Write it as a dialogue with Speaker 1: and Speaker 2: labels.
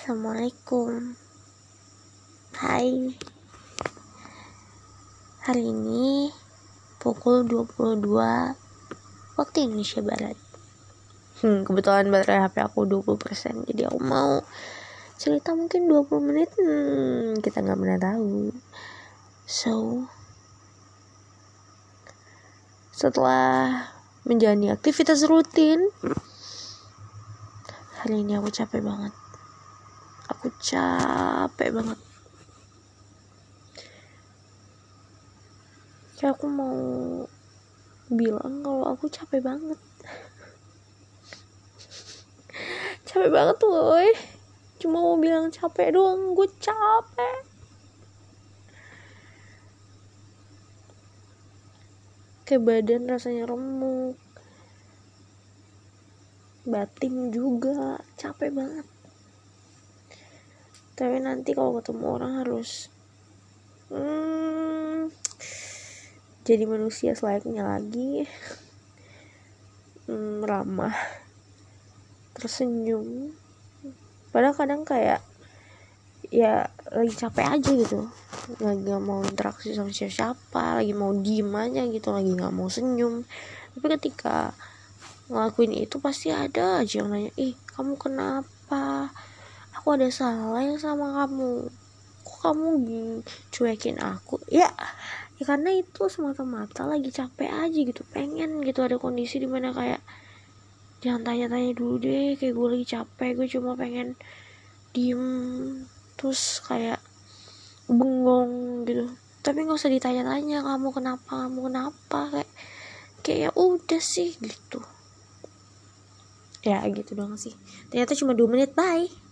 Speaker 1: Assalamualaikum. Hai. Hari ini Pukul 22 Waktu Indonesia Barat. Hmm, Kebetulan baterai HP aku 20% Jadi aku mau Cerita mungkin 20 menit. Hmm, Kita nggak pernah tahu. So Setelah Menjalani aktivitas rutin Hari ini aku capek banget aku capek banget. Kayak aku mau bilang kalau aku capek banget. Capek banget tuh cuma mau bilang capek doang gue capek. Kayak badan rasanya remuk. Batin juga capek banget tapi nanti kalau ketemu orang harus hmm, jadi manusia selayaknya lagi. Hmm, ramah tersenyum. Padahal kadang kayak ya lagi capek aja gitu. Lagi gak mau interaksi sama siapa-siapa lagi mau diem aja gitu lagi gak mau senyum. Tapi ketika ngelakuin itu pasti ada aja yang nanya ih kamu kenapa aku ada salah yang sama kamu. Kok kamu cuekin aku? Ya ya karena itu semata-mata lagi capek aja gitu. Pengen gitu ada kondisi di mana kayak jangan tanya-tanya dulu deh kayak gue lagi capek gue cuma pengen diem terus kayak bengong gitu. Tapi nggak usah ditanya-tanya kamu kenapa kamu kenapa kayak kayak ya udah sih gitu. Ya gitu doang sih. Ternyata cuma dua menit bye